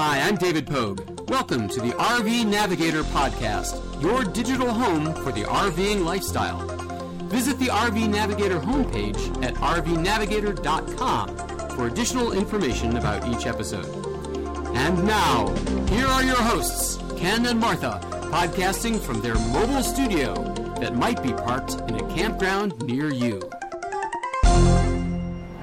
Hi, I'm David Pogue. Welcome to the RV Navigator Podcast, your digital home for the RVing lifestyle. Visit the RV Navigator homepage at rvnavigator.com for additional information about each episode. And now, here are your hosts, Ken and Martha, podcasting from their mobile studio that might be parked in a campground near you.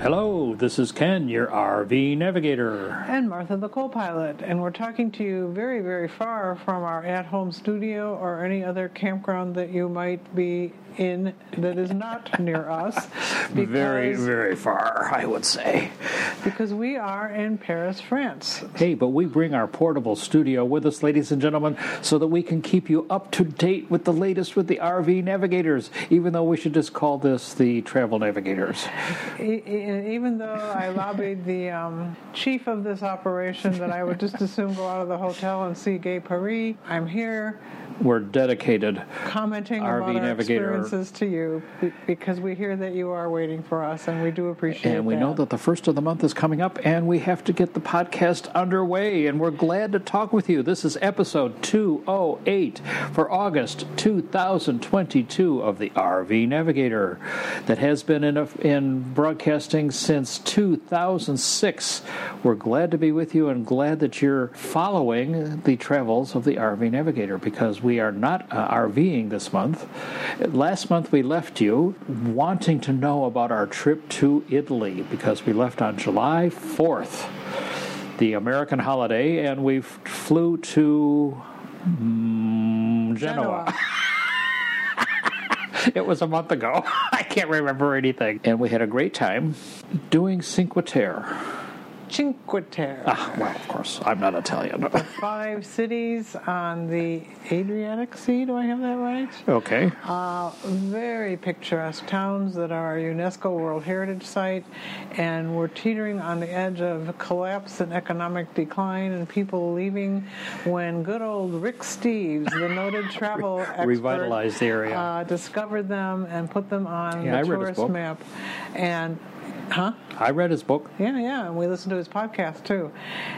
Hello, this is Ken, your RV navigator. And Martha, the co pilot. And we're talking to you very, very far from our at home studio or any other campground that you might be in that is not near us. Very, very far, I would say. Because we are in Paris, France. Hey, but we bring our portable studio with us, ladies and gentlemen, so that we can keep you up to date with the latest with the RV navigators, even though we should just call this the travel navigators. E- even though I lobbied the um, chief of this operation that I would just as soon go out of the hotel and see Gay Paris, I'm here We're dedicated. commenting RV about our Navigator. experiences to you because we hear that you are waiting for us and we do appreciate it. And we know that the first of the month is coming up, and we have to get the podcast underway. And we're glad to talk with you. This is episode 208 for August 2022 of the RV Navigator that has been in, a, in broadcasting since 2006. We're glad to be with you and glad that you're following the travels of the RV Navigator because we are not uh, RVing this month. Last month we left you wanting to know about our trip to Italy because we left on July 4th, the American holiday, and we flew to mm, Genoa. It was a month ago. I can't remember anything. And we had a great time doing Cinque Terre. Cinque Terre. Ah, well, of course, I'm not Italian. Five cities on the Adriatic Sea, do I have that right? okay. Uh, very picturesque towns that are a UNESCO World Heritage Site, and we're teetering on the edge of collapse and economic decline, and people leaving when good old Rick Steves, the noted travel expert, Revitalized the area. uh, discovered them and put them on Yeah, the his tourist map. And, huh? I read his book. Yeah, yeah, and we listened to his podcast too.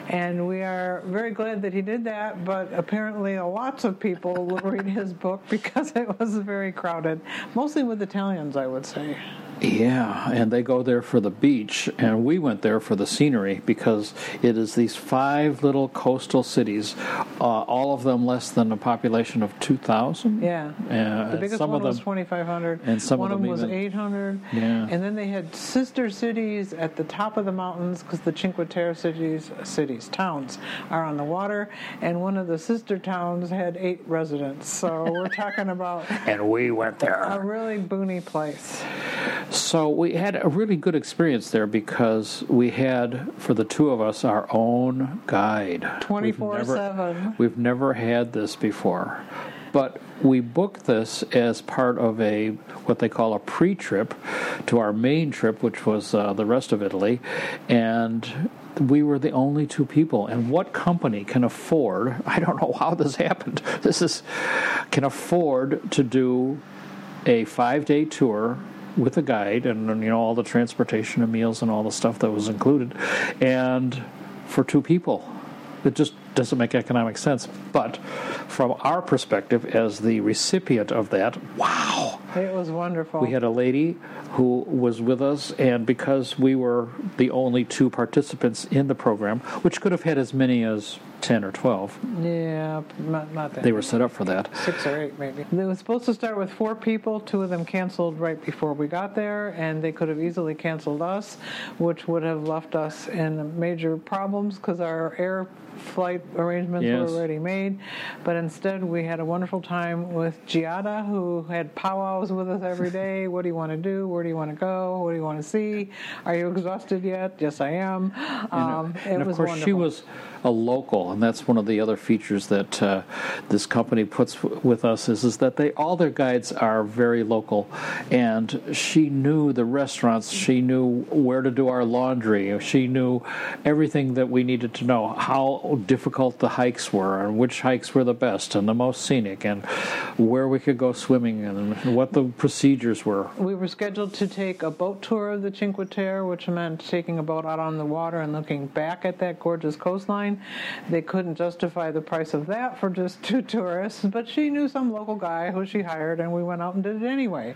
And we are very glad that he did that, but apparently lots of people will read his book because it was very crowded, mostly with Italians, I would say. Yeah, and they go there for the beach, and we went there for the scenery because it is these five little coastal cities, uh, all of them less than a population of 2,000. Yeah. Uh, The biggest some one of them, was 2,500. and some of one of them them was even- 800. Yeah. And then they had sister cities at the top of the mountains because the Cinque Terre cities, cities, towns are on the water. And one of the sister towns had eight residents. So we're talking about and we went there. a really boony place. So we had a really good experience there because we had, for the two of us, our own guide. We've never- 24/7. We've never had this before. But we booked this as part of a what they call a pre-trip to our main trip, which was uh, the rest of Italy, and we were the only two people. And what company can afford? I don't know how this happened. This is can afford to do a five-day tour with a guide and you know all the transportation and meals and all the stuff that was included, and for two people. It just doesn't make economic sense. But from our perspective, as the recipient of that, wow, It was wonderful. we had a lady who was with us, and because we were the only two participants in the program, which could have had as many as 10 or 12, yeah, not, not that. they were set up for that. six or eight maybe. They were supposed to start with four people. Two of them canceled right before we got there, and they could have easily canceled us, which would have left us in major problems because our air flight arrangements Yes. were already made. But instead, we had a wonderful time with Giada, who had powwows with us every day. What do you want to do? Where do you want to go? What do you want to see? Are you exhausted yet? Yes, I am. Um, it and of course, she was a local, and that's one of the other features that uh, this company puts w- with us is is that they all their guides are very local, and she knew the restaurants, she knew where to do our laundry, she knew everything that we needed to know, how difficult the hikes were, and which hikes were the best and the most scenic, and where we could go swimming, and what the procedures were. We were scheduled to take a boat tour of the Cinque Terre, which meant taking a boat out on the water and looking back at that gorgeous coastline. They couldn't justify the price of that for just two tourists, but she knew some local guy who she hired, and we went out and did it anyway.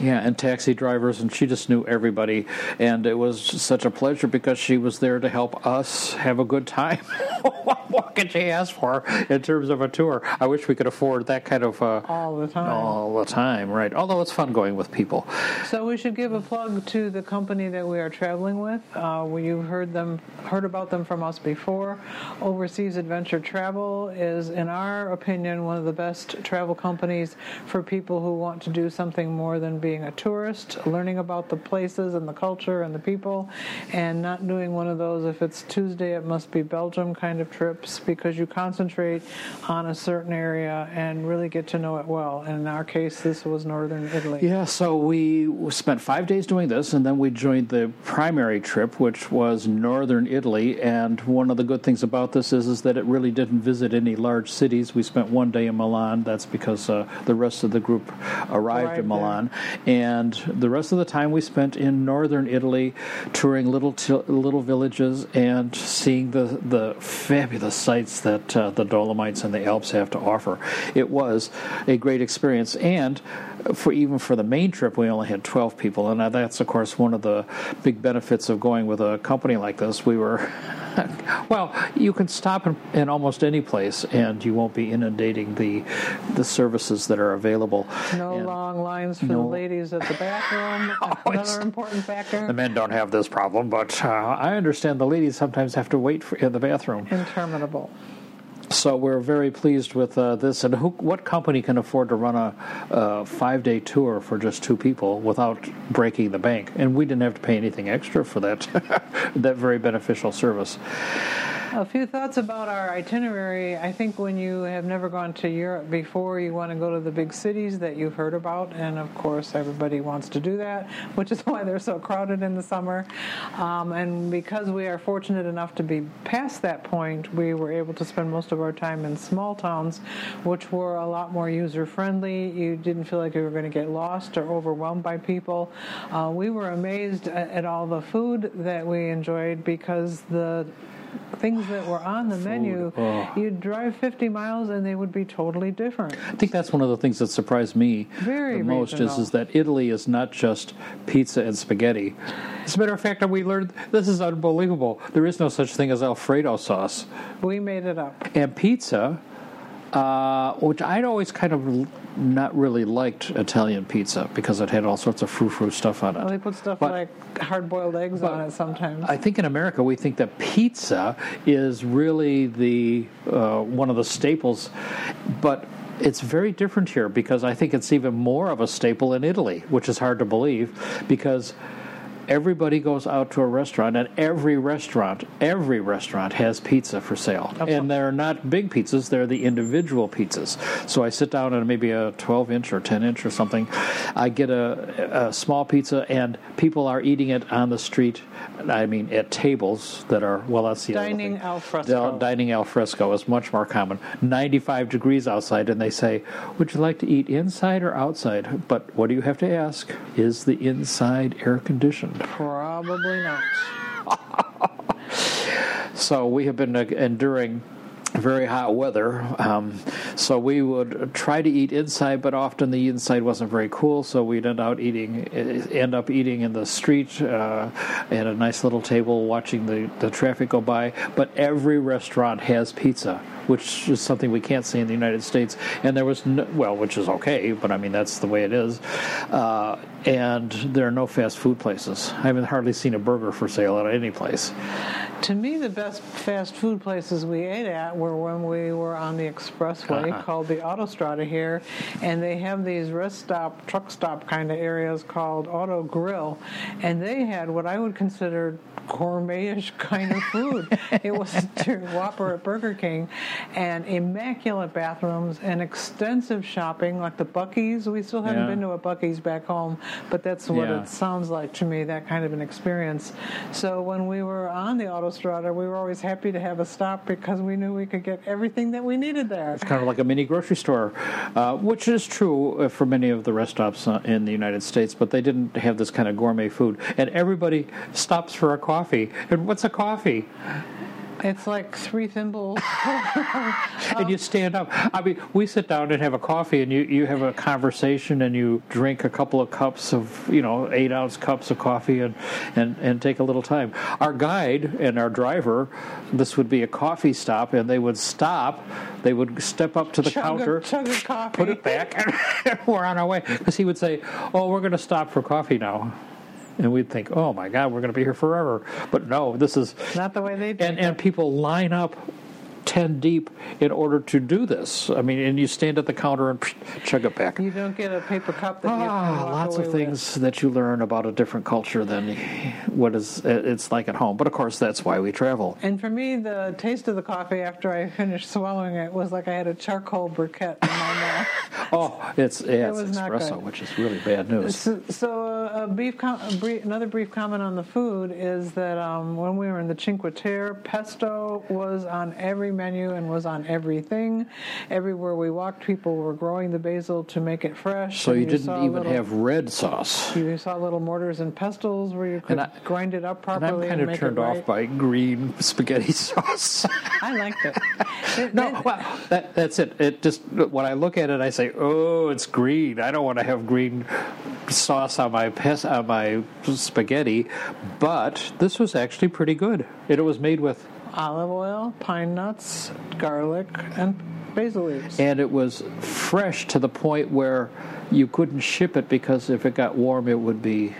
Yeah, and taxi drivers, and she just knew everybody, and it was such a pleasure because she was there to help us have a good time. what could she ask for in terms of a tour? I wish we could afford that kind of uh, all the time. All the time, right? Although it's fun going with people. So we should give a plug to the company that we are traveling with. Uh, you've heard them, heard about them from us before. Overseas Adventure Travel is, in our opinion, one of the best travel companies for people who want to do something more than being a tourist, learning about the places and the culture and the people, and not doing one of those if it's Tuesday it must be Belgium kind of trips because you concentrate on a certain area and really get to know it well. And in our case, this was northern Italy. Yeah, so we spent five days doing this, and then we joined the primary trip, which was northern Italy. And one of the good things about this is, is that it really didn't visit any large cities. We spent one day in Milan. That's because uh, the rest of the group arrived, in Milan, there. and the rest of the time we spent in northern Italy, touring little t- little villages and seeing the the fabulous sights that uh, the Dolomites and the Alps have to offer. It was a great experience, and for even for the main trip, we only had 12 people, and that's of course one of the big benefits of going with a company like this. We were, well, you can stop in, in, almost any place, and you won't be inundating the the services that are available. No and long lines for no, the ladies at the bathroom. Oh, another important factor. The men don't have this problem, but uh, I understand the ladies sometimes have to wait for, in the bathroom. Interminable. So we're very pleased with uh, this. And who, what company can afford to run a, a five day tour for just two people without breaking the bank? And we didn't have to pay anything extra for that that very beneficial service. A few thoughts about our itinerary. I think when you have never gone to Europe before, you want to go to the big cities that you've heard about, and of course, everybody wants to do that, which is why they're so crowded in the summer. Um, and because we are fortunate enough to be past that point, we were able to spend most of our time in small towns, which were a lot more user friendly. You didn't feel like you were going to get lost or overwhelmed by people. Uh, we were amazed at all the food that we enjoyed because the things that were on the Food. menu, oh. you'd drive 50 miles and they would be totally different. I think that's one of the things that surprised me Very the most is, is that Italy is not just pizza and spaghetti. As a matter of fact, we learned this is unbelievable. There is no such thing as Alfredo sauce. We made it up. And pizza uh, which I'd always kind of not really liked Italian pizza because it had all sorts of frou frou stuff on it. Well, they put stuff but, like hard boiled eggs on it sometimes. I think in America we think that pizza is really the uh, one of the staples, but it's very different here because I think it's even more of a staple in Italy, which is hard to believe because everybody goes out to a restaurant, and every restaurant, every restaurant has pizza for sale. And they're not big pizzas; they're the individual pizzas. So I sit down on maybe a 12 inch or 10 inch or something. I get a, a small pizza, and people are eating it on the street. I mean, at tables that are well, that's the dining al fresco. Dining al fresco is much more common. 95 degrees outside, and they say, "Would you like to eat inside or outside?" But what do you have to ask? Is the inside air conditioned? Probably not. so we have been enduring very hot weather. Um, so we would try to eat inside, but often the inside wasn't very cool. So we'd end out eating, end up eating in the street uh, at a nice little table, watching the, the traffic go by. But every restaurant has pizza which is something we can't see in the United States. And there was no, well, which is okay, but I mean that's the way it is. Uh, and there are no fast food places. I haven't hardly seen a burger for sale at any place. To me, the best fast food places we ate at were when we were on the expressway uh-huh. called the Autostrada here, and they have these rest stop, truck stop kind of areas called Auto Grill, and they had what I would consider gourmetish kind of food. it was to Whopper at Burger King, and immaculate bathrooms and extensive shopping, like the Buc-ee's. We still haven't yeah. been to a Buc-ee's back home, but that's what yeah. it sounds like to me. That kind of an experience. So when we were on the Autostrada, we were always happy to have a stop because we knew we could get everything that we needed there. It's kind of like like a mini grocery store, uh, which is true uh, for many of the rest stops uh, in the United States, but they didn't have this kind of gourmet food. And everybody stops for a coffee. And what's a coffee? It's like three thimbles. and you stand up. I mean, we sit down and have a coffee, and you, you have a conversation, and you drink a couple of cups of, you know, eight ounce cups of coffee, and, and, and take a little time. Our guide and our driver, this would be a coffee stop, and they would stop. They would step up to the Chug counter, chug a coffee. put it back, and we're on our way. Because he would say, "Oh, we're going to stop for coffee now." And we'd think, "Oh my God, we're going to be here forever." But no, this is Not the way they do. and and people line up ten deep in order to do this. I mean, and you stand at the counter and chug it back. You don't get a paper cup that Ah, lots of with. things that you learn about a different culture than what is it's like at home. But of course, that's why we travel. And for me, the taste of the coffee after I finished swallowing it was like I had a charcoal briquette in my mouth. Oh, it's yeah, it's was espresso, which is really bad news. So, so uh, a brief, com- a brief, another brief comment on the food is that um, when we were in the Cinque Terre, pesto was on every menu and was on everything. Everywhere we walked, people were growing the basil to make it fresh. So and you didn't even little- have red sauce. You saw little mortars and pestles where you could I- grind it up properly. And I'm kind of make turned off right. by green spaghetti sauce. I liked it. It- No, it- well, that, that's it. It just when I look at it, I say, "Oh, it's green. I don't want to have green sauce on my pes- on my spaghetti." But this was actually pretty good. It was made with, olive oil, pine nuts, garlic, and basil leaves. and it was fresh to the point where you couldn't ship it because if it got warm, it would be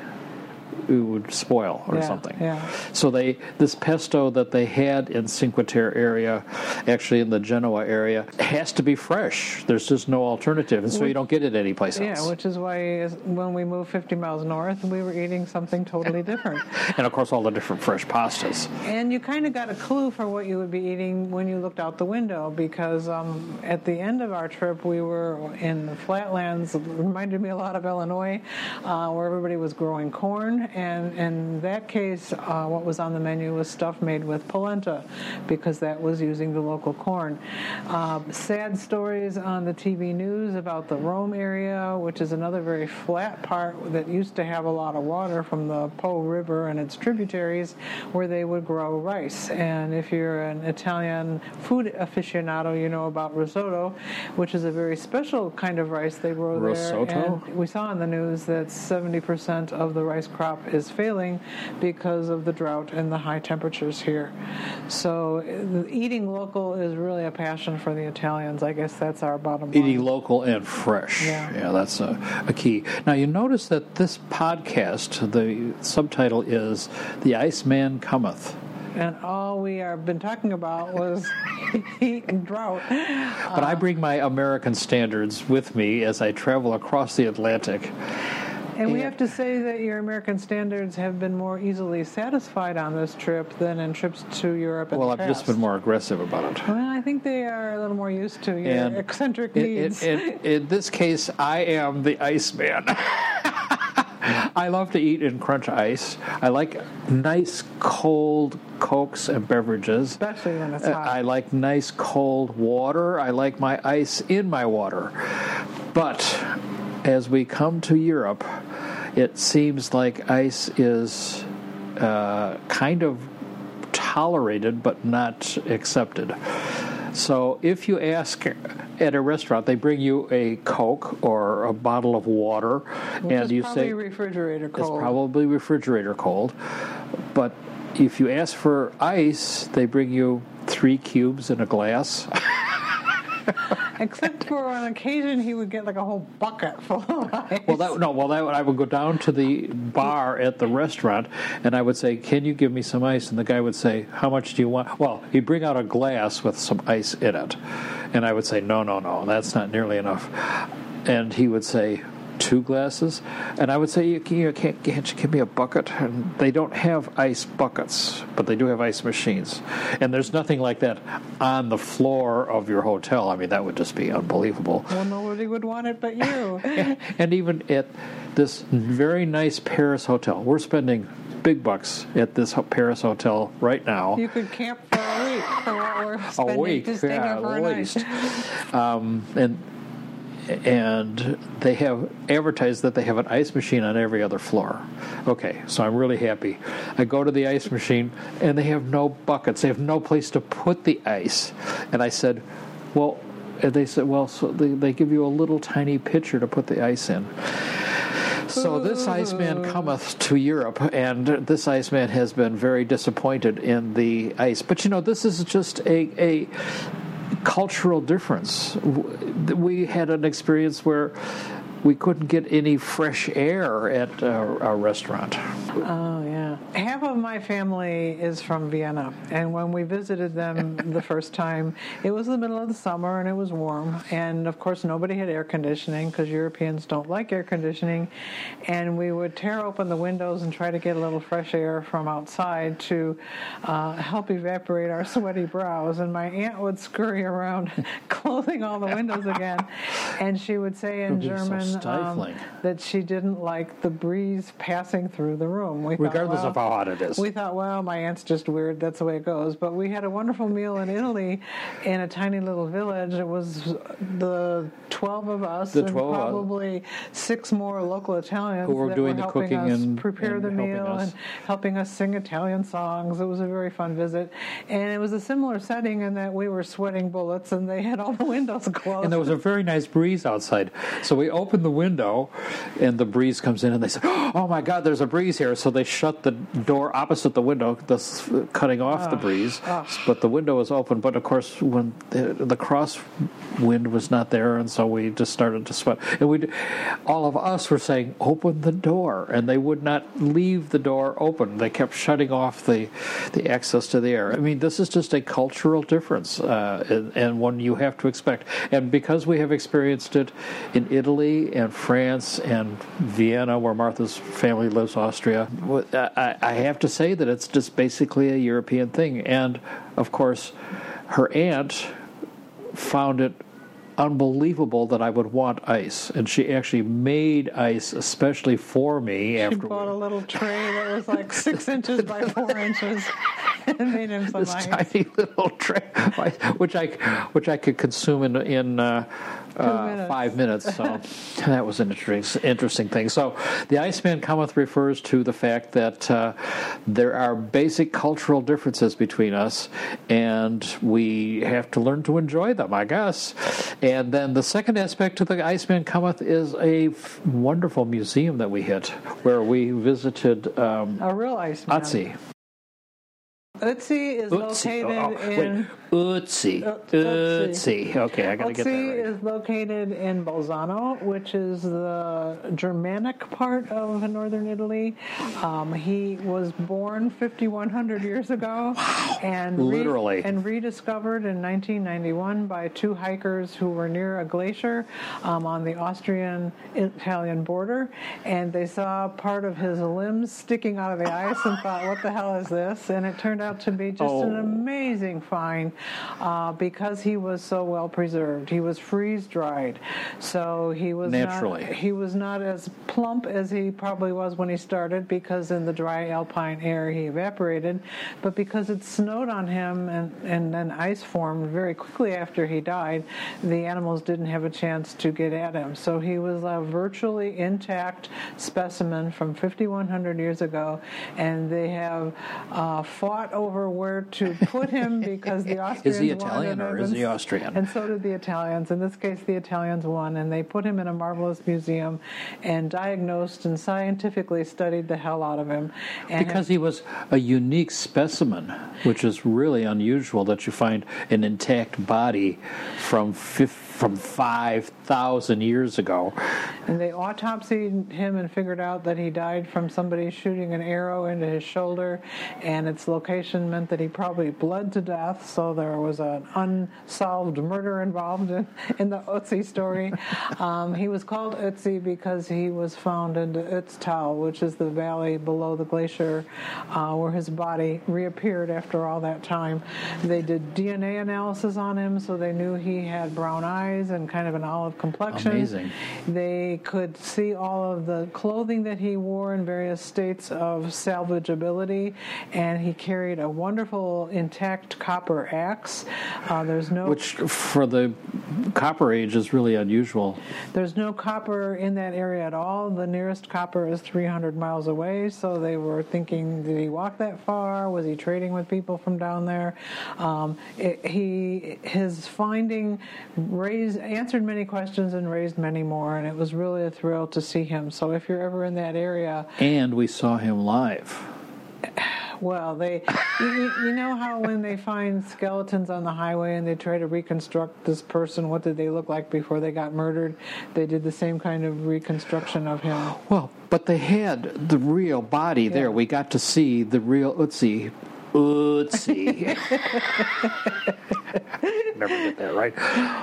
it would spoil or Yeah, something. yeah. So they this pesto that they had in Cinque Terre area, actually in the Genoa area, has to be fresh. There's just no alternative, and so you don't get it anyplace else. Yeah, which is why when we moved 50 miles north, we were eating something totally different. and of course, all the different fresh pastas. and you kind of got a clue for what you would be eating when you looked out the window because um, at the end of our trip, we were in the flatlands. It reminded me a lot of Illinois, uh, where everybody was growing corn. And in that case, uh, what was on the menu was stuff made with polenta because that was using the local corn. Uh, sad stories on the TV news about the Rome area, which is another very flat part that used to have a lot of water from the Po River and its tributaries, where they would grow rice. And if you're an Italian food aficionado, you know about risotto, which is a very special kind of rice they grow Risotto? there. And we saw in the news that 70% of the rice crop is failing because of the drought and the high temperatures here. So uh, eating local is really a passion for the Italians. I guess that's our bottom line. Eating local and fresh. Yeah. that's a, a key. Now, you notice that this podcast, the subtitle is The Iceman Cometh. And all we have been talking about was heat and drought. But I bring my American standards with me as I travel across the Atlantic. And we have to say that your American standards have been more easily satisfied on this trip than in trips to Europe. Well, I've just been more aggressive about it. Well, I think they are a little more used to your And eccentric in, needs. in, in, in this case, I am the Iceman. I love to eat and crunch ice. I like nice cold cokes and beverages. Especially when it's Uh, hot. I like nice cold water. I like my ice in my water. But as we come to Europe, it seems like ice is uh, kind of tolerated but not accepted. So if you ask at a restaurant, they bring you a Coke or a bottle of water, Which and you probably say refrigerator it's probably refrigerator cold. But if you ask for ice, they bring you three cubes in a glass. Except for on occasion, he would get like a whole bucket full of ice. Well, that no. Well, that I would go down to the bar at the restaurant, and I would say, "Can you give me some ice?" And the guy would say, "How much do you want?" Well, he'd bring out a glass with some ice in it, and I would say, "No, no, no, that's not nearly enough." And he would say, two glasses, and I would say, you, you can't, can't you give me a bucket? And they don't have ice buckets, but they do have ice machines, and there's nothing like that on the floor of your hotel. I mean, that would just be unbelievable. Well, nobody would want it but you. and even at this very nice Paris hotel, we're spending big bucks at this Paris hotel right now. You could camp for a week for what we're spending a week, to stay yeah, at a least. night. Um, and and they have advertised that they have an ice machine on every other floor. Okay, so I'm really happy. I go to the ice machine and they have no buckets. They have no place to put the ice. And I said, well, and they said, well, so they, they give you a little tiny pitcher to put the ice in. So this Iceman cometh to Europe, and this Iceman has been very disappointed in the ice. But you know, this is just a, a cultural difference. We had an experience where we couldn't get any fresh air at our, our restaurant. Oh yeah. Half of my family is from Vienna, and when we visited them the first time, it was the middle of the summer and it was warm, and of course nobody had air conditioning because Europeans don't like air conditioning, and we would tear open the windows and try to get a little fresh air from outside to uh, help evaporate our sweaty brows, and my aunt would scurry around closing all the windows again, and she would say in would so um, stifling. that she didn't like the breeze passing through the room. We thought, Regardless well, of how hot it is. We thought, well, my aunt's just weird. That's the way it goes. But we had a wonderful meal in Italy in a tiny little village. It was the 12 of us The and 12 of probably six more local Italians Who were doing were the cooking us and- prepare and the meal and helping us sing Italian songs. It was a very fun visit. And it was a similar setting in that we were sweating bullets and they had all the windows closed. And there was a very nice breeze outside. So we opened the window, and the breeze comes in, and they say, Oh my God, there's a breeze here. So they shut the door opposite the window, thus cutting off the breeze. But the window was open. But of course, when the, the cross wind was not there, and so we just started to sweat. And we, all of us were saying, Open the door. And they would not leave the door open. They kept shutting off the, the access to the air. I mean, this is just a cultural difference, uh, and, and one you have to expect. And because we have experienced it in Italy and France and Vienna, where Martha's family lives, Austria, I have to say that it's just basically a European thing. And of course, her aunt found it unbelievable that I would want ice, and she actually made ice especially for me She after. bought a little tray that was like six inches by four inches made him some this ice. tiny little tray, which I which I could consume in in uh, uh, minutes. five minutes. So that was an interesting interesting thing. So the Iceman cometh refers to the fact that uh, there are basic cultural differences between us, and we have to learn to enjoy them, I guess. And then the second aspect to the Iceman cometh is a f- wonderful museum that we hit, where we visited um, A real Iceman. Otzi. Otzi is Utsi. Oh, located Oh, oh, in. wait. Utsi. Uh, Utsi. Utsi. Okay, I gotta get that right. is located in Bolzano, which is the Germanic part of northern Italy. Um, he was born 5,100 years ago, and Literally. and rediscovered in 1991 by two hikers who were near a glacier um, on the Austrian-Italian border, and they saw part of his limbs sticking out of the ice and thought, "What the hell is this?" And it turned out to be just an Oh. amazing find uh, because he was so well preserved. He was freeze dried, so he was Naturally. Not, he was not as plump as he probably was when he started because in the dry alpine air he evaporated, but because it snowed on him and and then ice formed very quickly after he died, the animals didn't have a chance to get at him. So he was a virtually intact specimen from 5,100 years ago, and they have uh, fought over where to put him because the Austrians Is he Italian or is he Austrian? And so did the Italians. In this case, the Italians won, and they put him in a marvelous museum and diagnosed and scientifically studied the hell out of him. And Because he was a unique specimen, which is really unusual that you find an intact body from fif- from five thousand years ago. And they autopsied him and figured out that he died from somebody shooting an arrow into his shoulder, and its location meant that he probably bled to death. So there was an unsolved murder involved in, in the Ötzi story. um, he was called Ötzi because he was found in the Ötztal, which is the valley below the glacier, uh, where his body reappeared after all that time. They did DNA analysis on him, so they knew he had brown eyes and kind of an olive complexion. Amazing. They could see all of the clothing that he wore in various states of salvageability, and he carried a wonderful intact copper axe. Uh, there's no Which, for the Copper Age, is really unusual. there's no copper in that area at all. The nearest copper is 300 miles away, so they were thinking, did he walk that far? Was he trading with people from down there? Um, it, he his finding raised answered many questions and raised many more, and it was really a thrill to see him. So if you're ever in that area, And we saw him live. well, they, you, you know how when they find skeletons on the highway and they try to reconstruct this person, what did they look like before they got murdered? They did the same kind of reconstruction of him. Well, but they had the real body there. We got to see the real. Let's see. Let's see. Never get that right.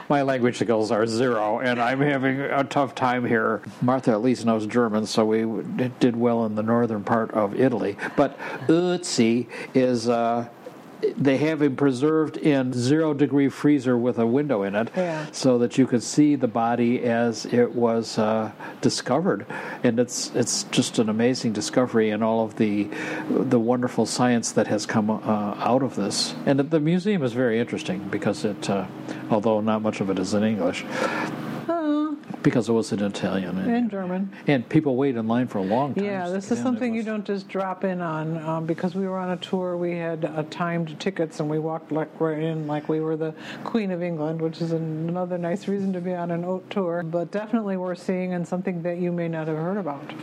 My language skills are zero, and I'm having a tough time here. Martha at least knows German, so we did well in the northern part of Italy. But Utsi is. Uh, they have him preserved in zero degree freezer with a window in it Yeah. so that you could see the body as it was uh, discovered and it's it's just an amazing discovery and all of the the wonderful science that has come uh, out of this and the museum is very interesting because it uh, although not much of it is in English because it was in Italian and, In German. and people wait in line for a long time Yeah, this is something you don't just drop in on um, because we were on a tour. We had uh, timed tickets and we walked like right in like we were the Queen of England, which is another nice reason to be on an OAT tour. But definitely worth seeing and something that you may not have heard about.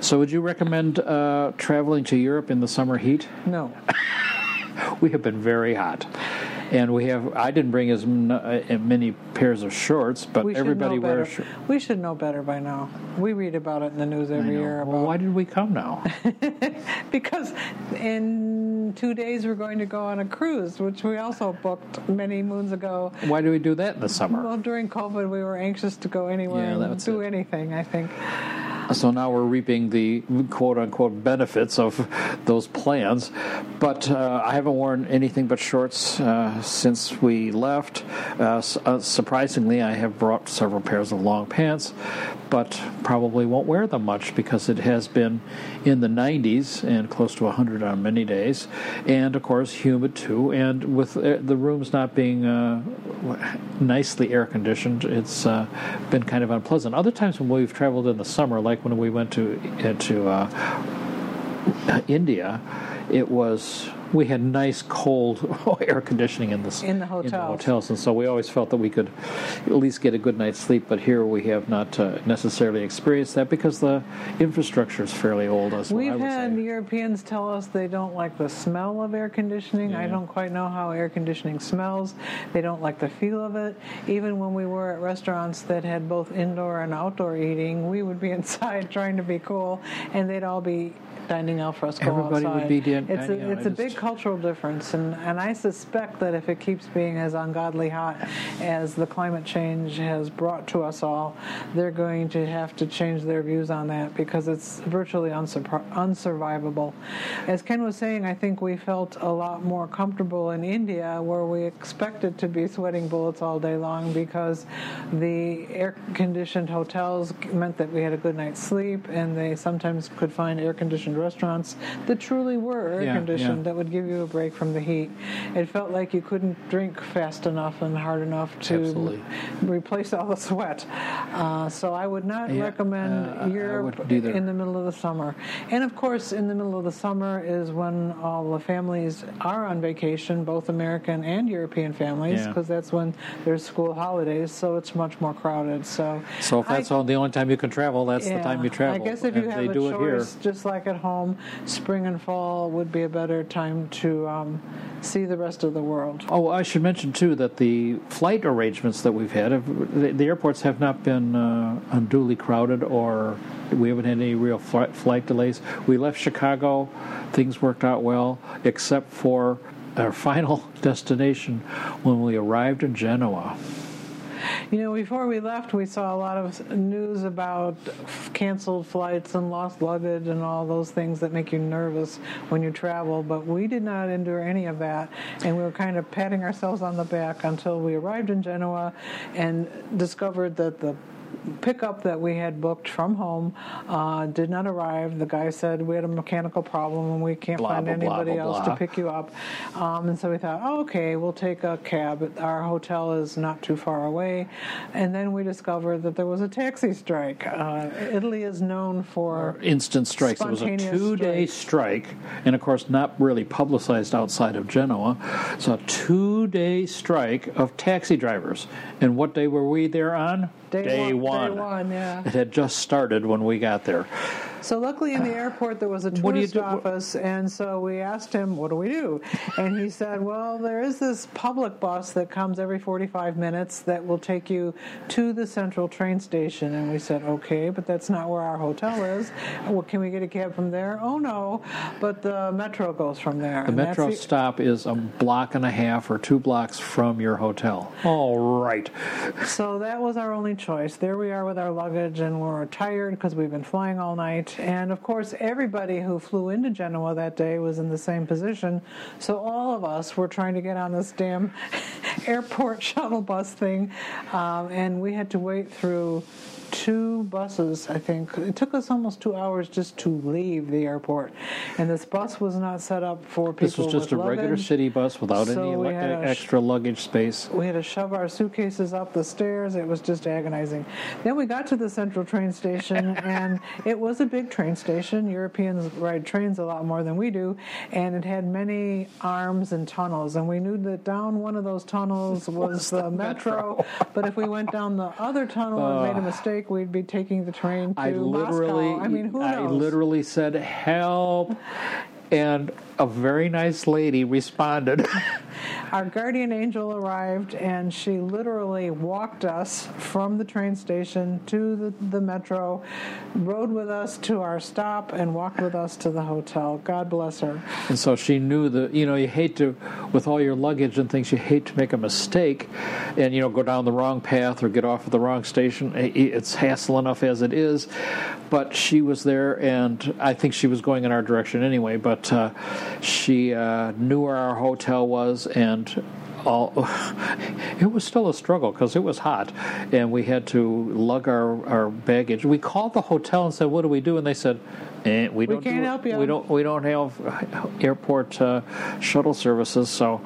so would you recommend uh, traveling to Europe in the summer heat No, we have been very hot and we have i didn't bring as uh, many pairs of shorts but we everybody wears shorts We should know better by now. We read about it in the news every year about well, why did we come now because in two days we're going to go on a cruise, which we also booked many moons ago. why do we do that in the summer Well, during COVID, we were anxious to go anywhere Yeah, and do it. anything. I think. So now we're reaping the quote unquote benefits of those plans. But uh, i haven't worn anything but shorts uh, since we left. Uh, uh, surprisingly i have brought several pairs of long pants but probably won't wear them much because it has been in the 90s and close to 100 on many days. And of course humid too. And with uh, the rooms not being uh, nicely air conditioned it's been kind of unpleasant. Other times when we've traveled in the summer like when we went to to uh, India, it was we had nice cold air conditioning in the In the hotels. and so we always felt that we could at least get a good night's sleep. But here we have not uh, necessarily experienced that because the infrastructure is fairly old. As well, We've would had say. Europeans tell us they don't like the smell of air conditioning. I don't quite know how air conditioning smells. They don't like the feel of it. Even when we were at restaurants that had both indoor and outdoor eating, we would be inside trying to be cool, and they'd all be dining al fresco Everybody would outside. be din- it's a, out. it's a big cultural difference, and, and I suspect that if it keeps being as ungodly hot as the climate change has brought to us all, they're going to have to change their views on that because it's virtually unsur- unsurvivable. As Ken was saying, I think we felt a lot more comfortable in India where we expected to be sweating bullets all day long because the air conditioned hotels meant that we had a good night's sleep and they sometimes could find air conditioned restaurants that truly were air Yeah, conditioned yeah. that would give you a break from the heat. It felt like you couldn't drink fast enough and hard enough to Absolutely. replace all the sweat. Uh, so I would not Yeah, recommend uh, I Europe in the middle of the summer. And of course, in the middle of the summer is when all the families are on vacation, both American and European families, Yeah. because that's when there's school holidays. So it's much more crowded. So So if I- that's all, the only time you can travel, that's the time you travel. I guess if you and have a do it here. choice, just like at home, spring and fall would be a better time to um, see the rest of the world. Oh, I should mention too that the flight arrangements that we've had, have, the, airports have not been uh, unduly crowded, or we haven't had any real flight delays. We left Chicago, things worked out well, except for our final destination when we arrived in Genoa. You know, before we left, we saw a lot of news about canceled flights and lost luggage and all those things that make you nervous when you travel, but we did not endure any of that, and we were kind of patting ourselves on the back until we arrived in Genoa and discovered that the pickup that we had booked from home uh, did not arrive. The guy said we had a mechanical problem and we can't Blah, find blah, anybody blah, else to pick you up. Um, and so we thought, oh, okay, we'll take a cab. Our hotel is not too far away. And then we discovered that there was a taxi strike. Uh, Italy is known for instant strikes. It was a two-day strike, and of course, not really publicized outside of Genoa. So, a two-day strike of taxi drivers. And what day were we there on? Day one- one. Yeah. It had just started when we got there. So luckily in the airport there was a What do you tourist do- office, and so we asked him, "What do we do?" And he said, "Well, there is this public bus that comes every 45 minutes that will take you to the central train station." And we said, "Okay, but that's not where our hotel is. Well, can we get a cab from there?" "Oh no, but the metro goes from there." The metro the- stop is a block and a half or two blocks from your hotel. All right. So that was our only choice. There we are with our luggage, and we're tired because we've been flying all night. And of course, everybody who flew into Genoa that day was in the same position. So all of us were trying to get on this damn airport shuttle bus thing, um, and we had to wait through two buses, I think. It took us almost two hours just to leave the airport. And this bus was not set up for people This was just a with regular luggage. city bus without So any le- had a sh- extra luggage space. we had to shove our suitcases up the stairs. It was just agonizing. Then we got to the central train station, and it was a big train station. Europeans ride trains a lot more than we do, and it had many arms and tunnels. And we knew that down one of those tunnels was the, metro, but if we went down the other tunnel and made a ah. mistake, we'd be taking the train to I literally, Moscow. I mean, who knows? I literally said, "Help!" And a very nice lady responded. Our guardian angel arrived and she literally walked us from the train station to the, the metro, rode with us to our stop, and walked with us to the hotel. God bless her. And so she knew that, you know, you hate to, with all your luggage and things, you hate to make a mistake and, you know, go down the wrong path or get off at the wrong station. It's hassle enough as it is. But she was there, and I think she was going in our direction anyway, but uh, she uh, knew where our hotel was and all, uh, it was still a struggle because it was hot, and we had to lug our, our baggage. We called the hotel and said, "What do we do?" And they said, eh, "We don't can't do- help you." We don't we don't have airport uh, shuttle services, so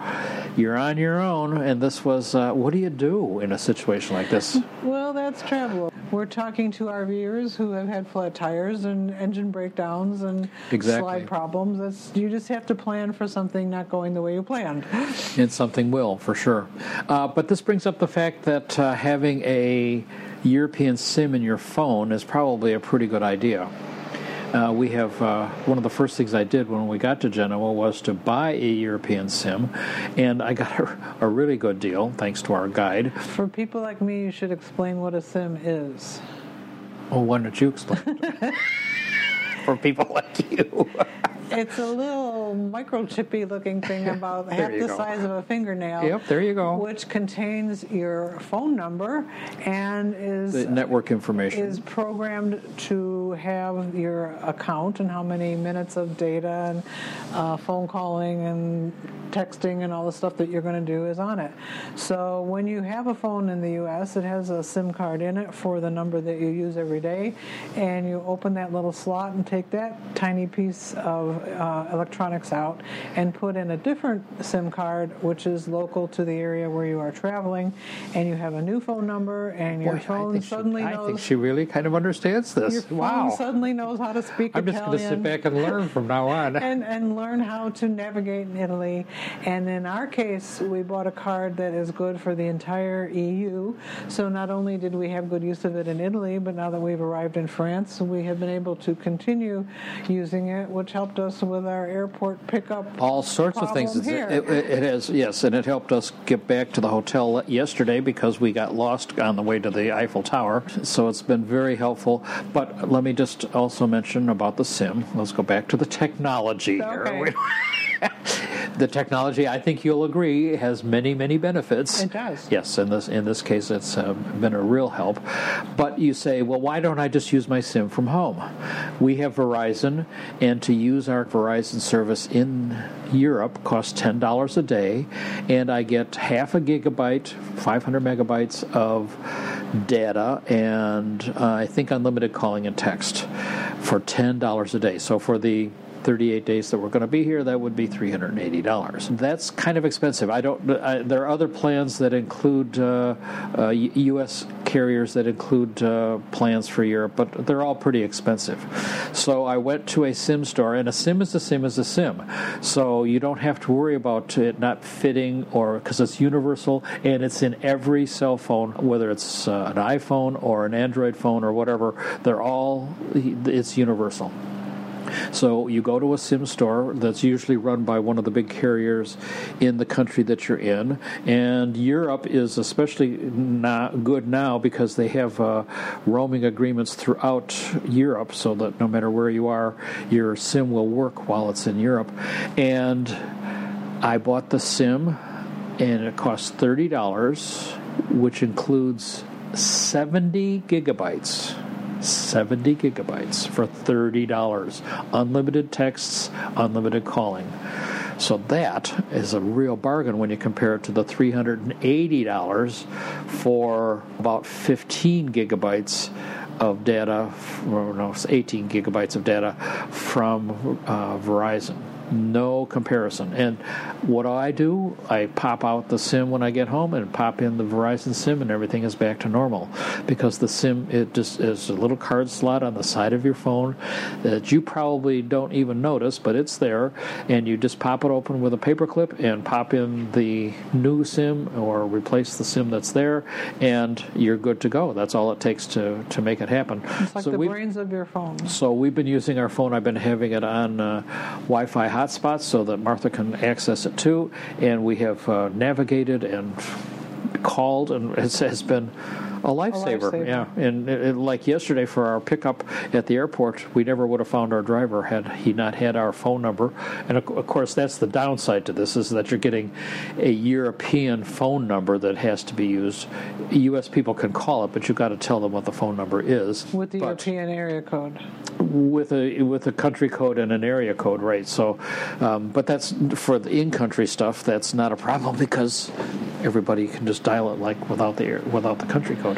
you're on your own." And this was, uh, what do you do in a situation like this? Well, that's travel. We're talking to our viewers who have had flat tires and engine breakdowns and Exactly. slide problems. That's, you just have to plan for something not going the way you planned. And something will, for sure. Uh, but this brings up the fact that uh, having a European SIM in your phone is probably a pretty good idea. Uh, we have uh, one of the first things I did when we got to Genoa was to buy a European SIM, and I got a, a really good deal thanks to our guide. For people like me, you should explain what a sim is. Oh, why don't you explain? it to me? For people like you. It's a little microchippy looking thing about half the go. size of a fingernail. Yep, there you go. Which contains your phone number and is The network information. is programmed to have your account and how many minutes of data and uh, phone calling and texting and all the stuff that you're going to do is on it. So when you have a phone in the U.S., it has a SIM card in it for the number that you use every day, and you open that little slot and take that tiny piece of uh, electronics out and put in a different SIM card, which is local to the area where you are traveling, and you have a new phone number, and your Boy, I phone think she- suddenly I knows. think she really kind of understands this. Your phone wow. suddenly knows how to speak I'm just going to sit back and learn from now on. and, and learn how to navigate in Italy. And in our case, we bought a card that is good for the entire EU. So not only did we have good use of it in Italy, but now that we've arrived in France, we have been able to continue using it, which helped us with our airport pickup. all sorts of things. here. It, it, it has, yes, and it helped us get back to the hotel yesterday because we got lost on the way to the Eiffel Tower. So it's been very helpful. But let me just also mention about the SIM. Let's go back to the technology Okay. here. the technology, I think you'll agree, has many, many benefits. It does. Yes, in this in this case, it's uh, been a real help. But you say, well, why don't I just use my SIM from home? We have Verizon, and to use our Verizon service in Europe costs ten dollars a day, and I get half a gigabyte, five hundred megabytes of data, and uh, I think unlimited calling and text for ten dollars a day. So for the 38 days that we're going to be here, that would be $380. That's kind of expensive. I don't. I, there are other plans that include uh, uh, U.S. carriers that include uh, plans for Europe, but they're all pretty expensive. So I went to a SIM store, and a SIM is a SIM is a SIM. So you don't have to worry about it not fitting, or because it's universal and it's in every cell phone, whether it's uh, an iPhone or an Android phone or whatever. They're all it's universal. So you go to a SIM store that's usually run by one of the big carriers in the country that you're in, and Europe is especially not good now because they have uh, roaming agreements throughout Europe, so that no matter where you are, your SIM will work while it's in Europe. And I bought the SIM, and it cost thirty dollars, which includes seventy gigabytes 70 gigabytes for $30. Unlimited texts, unlimited calling. So that is a real bargain when you compare it to the $380 for about 15 gigabytes of data, or no, 18 gigabytes of data from uh, Verizon no comparison. And what do I do? I pop out the SIM when I get home and pop in the Verizon SIM, and everything is back to normal because the SIM it just is a little card slot on the side of your phone that you probably don't even notice, but it's there, and you just pop it open with a paperclip and pop in the new SIM or replace the SIM that's there, and you're good to go. That's all it takes to to make it happen. It's like so the brains of your phone. So we've been using our phone. I've been having it on uh, Wi-Fi hotspots so that Martha can access it too. And we have uh, navigated and called, and it has been a lifesaver. A lifesaver. Yeah, and it, it, like yesterday for our pickup at the airport, we never would have found our driver had he not had our phone number. And of, of course, that's the downside to this is that you're getting a European phone number that has to be used. U.S. people can call it, but you've got to tell them what the phone number is. With the but European area code. With a with a country code and an area code, right? So, um, but that's for the in-country stuff. That's not a problem because everybody can just dial it like without the without the country code.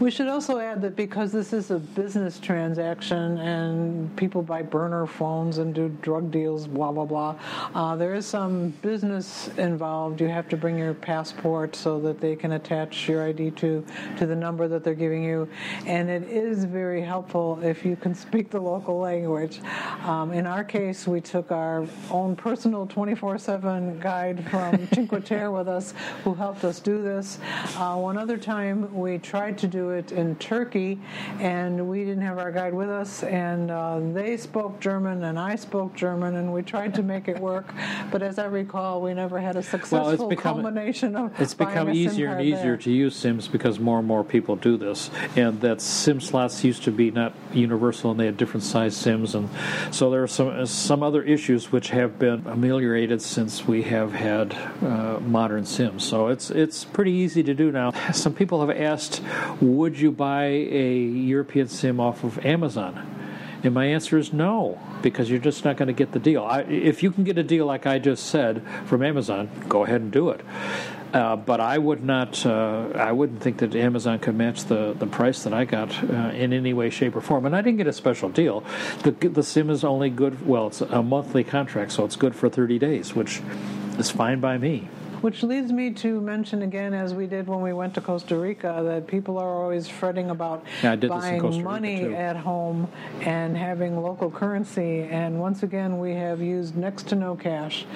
We should also add that because this is a business transaction and people buy burner phones and do drug deals, blah blah blah, uh, there is some business involved. You have to bring your passport so that they can attach your ID to to the number that they're giving you, and it is very helpful if you can speak the local language. Um, in our case, we took our own personal 24/7 guide from Cinque Terre with us, who helped us do this. Uh, one other time, we tried to do it in Turkey, and we didn't have our guide with us, and uh, they spoke German, and I spoke German, and we tried to make it work. But as I recall, we never had a successful well, become, culmination of. It's become easier and easier there. to use Sims because more and more people do this, and that Sim slots used to be not universal, and they had different size Sims, and so there are some some other issues which have been ameliorated since we have had uh, modern Sims. So it's it's pretty easy to do now. Some people have asked, would you buy a European sim off of Amazon? And my answer is no, because you're just not going to get the deal. I, if you can get a deal like I just said from Amazon, go ahead and do it. Uh, but I would not. Uh, I wouldn't think that Amazon could match the, the price that I got uh, in any way, shape, or form. And I didn't get a special deal. The the sim is only good. Well, it's a monthly contract, so it's good for 30 days, which is fine by me. Which leads me to mention again, as we did when we went to Costa Rica, that people are always fretting about yeah, buying money at home and having local currency. And once again, we have used next to no cash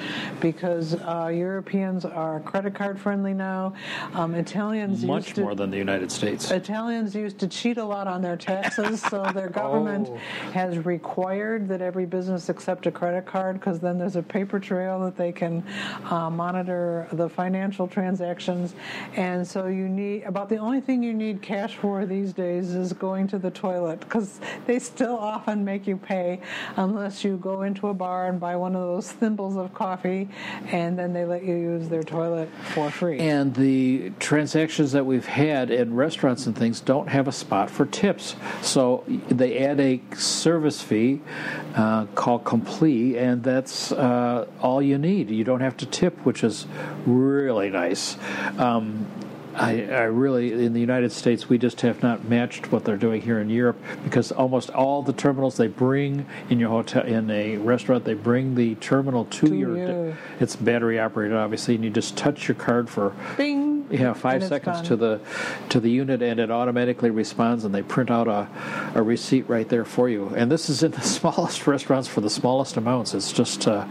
because uh, Europeans are credit card friendly now. Um, Italians much to, more than the United States. Italians used to cheat a lot on their taxes, so their government oh. has required that every business accept a credit card because then there's a paper trail that they can uh, monitor the financial transactions, and so you need about the only thing you need cash for these days is going to the toilet because they still often make you pay unless you go into a bar and buy one of those thimbles of coffee, and then they let you use their toilet for free. And the transactions that we've had in restaurants and things don't have a spot for tips. So they add a service fee uh, called Complete, and that's uh, all you need. You don't have to tip, which is really nice. Um, I, I, really, in the United States, we just have not matched what they're doing here in Europe because almost all the terminals they bring in your hotel, in a restaurant, they bring the terminal to, To your. you. It's battery operated, obviously, and you just touch your card for Bing. yeah five seconds done. to the to the unit, and it automatically responds, and they print out a a receipt right there for you. And this is in the smallest restaurants for the smallest amounts. It's just uh,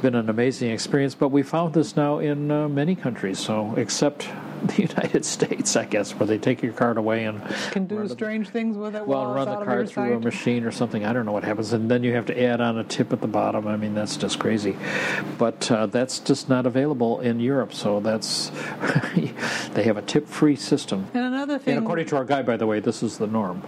been an amazing experience. But we found this now in uh, many countries, so except the United States, I guess, where they take your card away and Can do strange things with it well, run the out of your card through a machine or something. I don't know what happens, and then you have to add on a tip at the bottom. I mean, that's just crazy. But uh, that's just not available in Europe, so that's they have a tip-free system. And another thing, And according to our guy, by the way, this is the norm.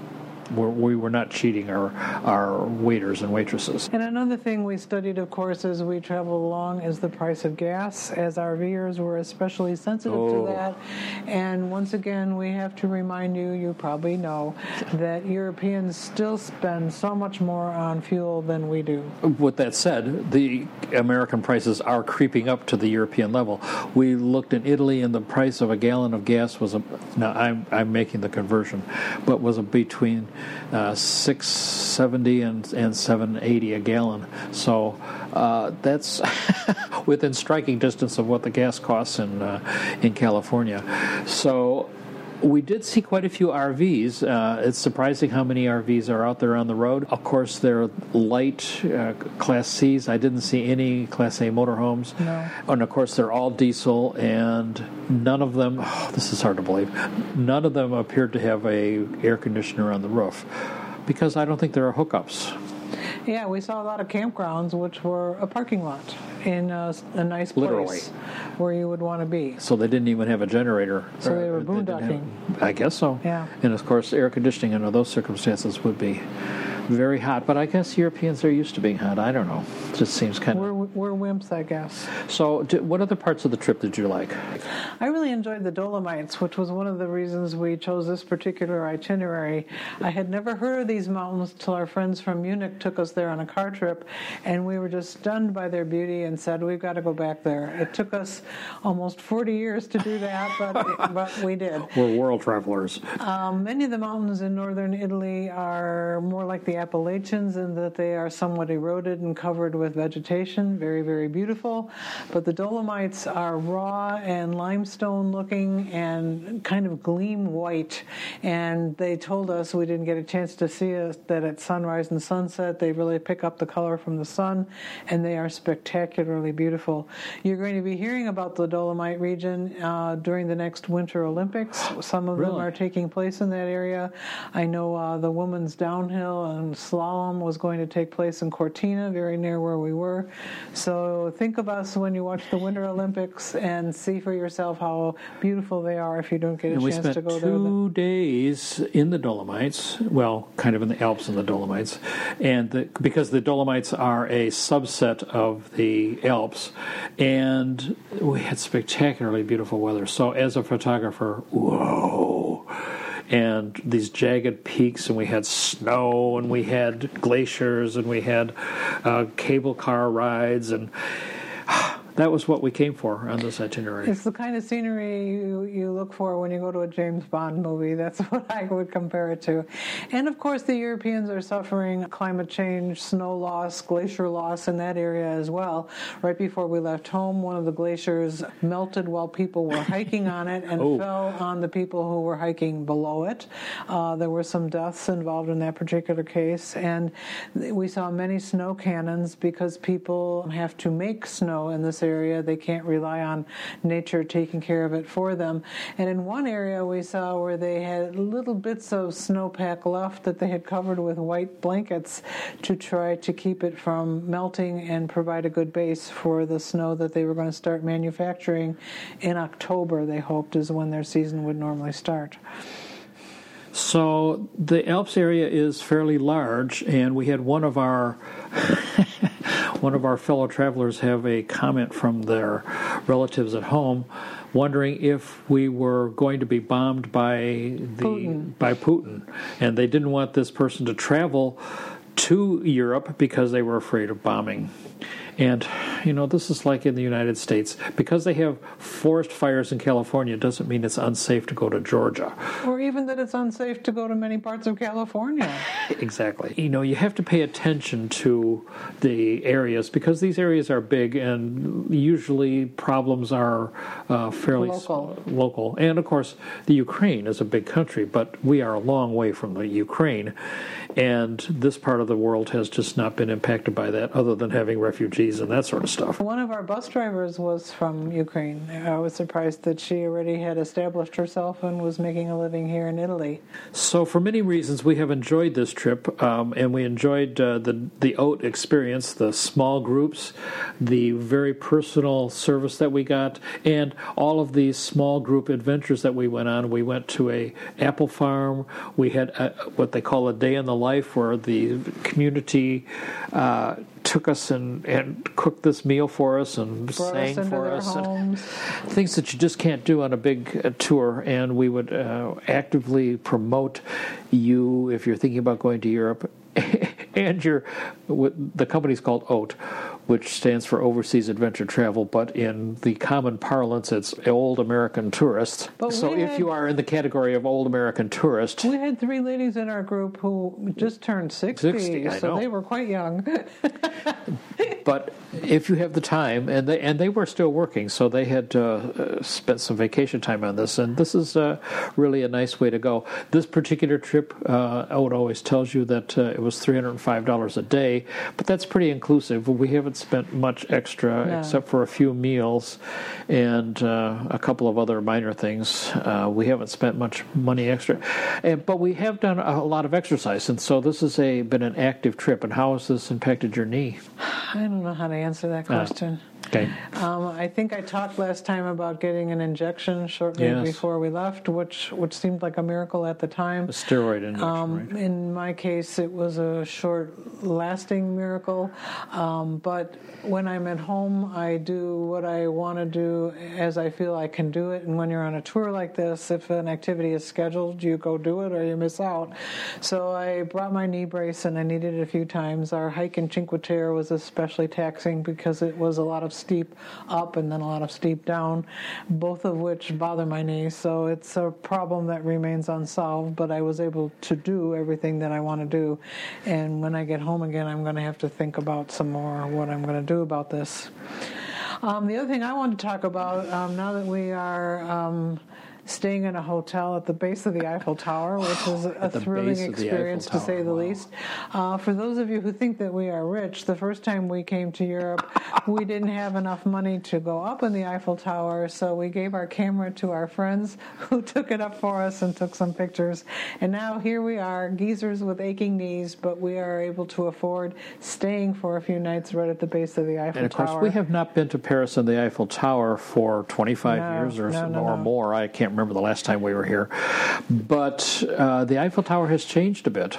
We're, we were not cheating our our waiters and waitresses. And another thing we studied, of course, as we traveled along is the price of gas. As our we're especially sensitive Oh. to that. And once again, we have to remind you, you probably know, that Europeans still spend so much more on fuel than we do. With that said, the American prices are creeping up to the European level. We looked in Italy, and the price of a gallon of gas was a. Now I'm I'm making the conversion, but was a between uh, six seventy and and seven eighty a gallon. So uh, that's within striking distance of what the gas costs in uh, in California. So we did see quite a few RVs. Uh, it's surprising how many RVs are out there on the road. Of course, they're light uh, Class Cs. I didn't see any Class A motorhomes. No. And of course, they're all diesel, and none of them. this is hard to believe. None of them appeared to have a air conditioner on the roof, because I don't think there are hookups. Yeah, we saw a lot of campgrounds which were a parking lot in a, a nice place Literally. where you would want to be. So they didn't even have a generator. So they were didn't have- boondocking. I guess so. Yeah. And of course, air conditioning under those circumstances would be very hot. But I guess Europeans are used to being hot. I don't know. It just seems kind We're, of. We're wimps, I guess. So, what other parts of the trip did you like? I really enjoyed the Dolomites, which was one of the reasons we chose this particular itinerary. I had never heard of these mountains till our friends from Munich took us there on a car trip, and we were just stunned by their beauty and said, We've got to go back there. It took us almost 40 years to do that, but, but we did. We're world travelers. Um, many of the mountains in northern Italy are more like the Appalachians in that they are somewhat eroded and covered with vegetation, very, very beautiful. But the Dolomites are raw and limestone looking and kind of gleam white. And they told us we didn't get a chance to see it, that at sunrise and sunset they really pick up the color from the sun and they are spectacularly beautiful. You're going to be hearing about the Dolomite region uh, during the next Winter Olympics. Some of them are taking place in that area. I know uh, the women's downhill and slalom was going to take place in Cortina, very near where we were. So think of us when you watch the Winter Olympics and see for yourself how beautiful they are if you don't get a And chance spent to go there. two days in the Dolomites, well, kind of in the Alps and the Dolomites, and the, because the Dolomites are a subset of the Alps, and we had spectacularly beautiful weather. So, as a photographer, whoa! And these jagged peaks, and we had snow, and we had glaciers, and we had uh, cable car rides, and that was what we came for on this itinerary. It's the kind of scenery you, you look for when you go to a James Bond movie. That's what I would compare it to. And of course, the Europeans are suffering climate change, snow loss, glacier loss in that area as well. Right before we left home, one of the glaciers melted while people were hiking on it and Oh. fell on the people who were hiking below it. Uh, there were some deaths involved in that particular case. And we saw many snow cannons because people have to make snow in this area. They can't rely on nature taking care of it for them. And in one area we saw where they had little bits of snowpack left that they had covered with white blankets to try to keep it from melting and provide a good base for the snow that they were going to start manufacturing in October, they hoped, is when their season would normally start. So the Alps area is fairly large, and we had one of our one of our fellow travelers have a comment from their relatives at home, wondering if we were going to be bombed by the Putin. by Putin, and they didn't want this person to travel to Europe because they were afraid of bombing. And, you know, this is like in the United States. Because they have forest fires in California doesn't mean it's unsafe to go to Georgia. Or even that it's unsafe to go to many parts of California. Exactly. You know, you have to pay attention to the areas because these areas are big and usually problems are uh, fairly s- Local. local. And of course, the Ukraine is a big country, but we are a long way from the Ukraine. And this part of the world has just not been impacted by that other than having refugees and that sort of stuff. One of our bus drivers was from Ukraine. I was surprised that she already had established herself and was making a living here in Italy. So, for many reasons, we have enjoyed this trip, um, and we enjoyed uh, the the OAT experience, the small groups, the very personal service that we got, and all of these small group adventures that we went on. We went to a apple farm. We had a, what they call a day in the life, where the community. Uh, Took us and, and cooked this meal for us and Brought sang us for us. and- things that you just can't do on a big uh, tour and we would uh, actively promote you if you're thinking about going to Europe and your the company's called OAT which stands for Overseas Adventure Travel but in the common parlance it's old American tourist But so if had- you are in the category of old American tourist We had three ladies in our group who just turned 60, 60, so they were quite young. but if you have the time, and they and they were still working, so they had uh, spent some vacation time on this, and this is uh, really a nice way to go. This particular trip, uh, Owen always tells you that uh, it was three hundred and five dollars a day, but that's pretty inclusive. We haven't spent much extra No. except for a few meals and uh, a couple of other minor things. Uh, we haven't spent much money extra, and, but we have done a lot of exercise, and so this has a been an active trip. And how has this impacted your knee? I don't know how to answer that question. Okay. Um, I think I talked last time about getting an injection shortly Yes. before we left, which which seemed like a miracle at the time. A steroid injection, Um, right? In my case, it was a short lasting miracle. Um, but when I'm at home, I do what I want to do as I feel I can do it. And when you're on a tour like this, if an activity is scheduled, you go do it or you miss out. So I brought my knee brace and I needed it a few times. Our hike in Cinque Terre was especially taxing because it was a lot of steep up and then a lot of steep down, both of which bother my knee. So it's a problem that remains unsolved, but I was able to do everything that I want to do. And when I get home again, I'm going to have to think about some more what I'm going to do about this. Um, the other thing I want to talk about um, now that we are um, staying in a hotel at the base of the Eiffel Tower, which is a thrilling base of the experience Eiffel to say the wow. least. Uh, for those of you who think that we are rich, the first time we came to Europe, we didn't have enough money to go up in the Eiffel Tower, so we gave our camera to our friends who took it up for us and took some pictures. And now here we are, geezers with aching knees, but we are able to afford staying for a few nights right at the base of the Eiffel And of course, Tower. we have not been to Paris and the Eiffel Tower for 25 No, years or, no, no, or more. I can't remember the last time we were here. But uh, the Eiffel Tower has changed a bit.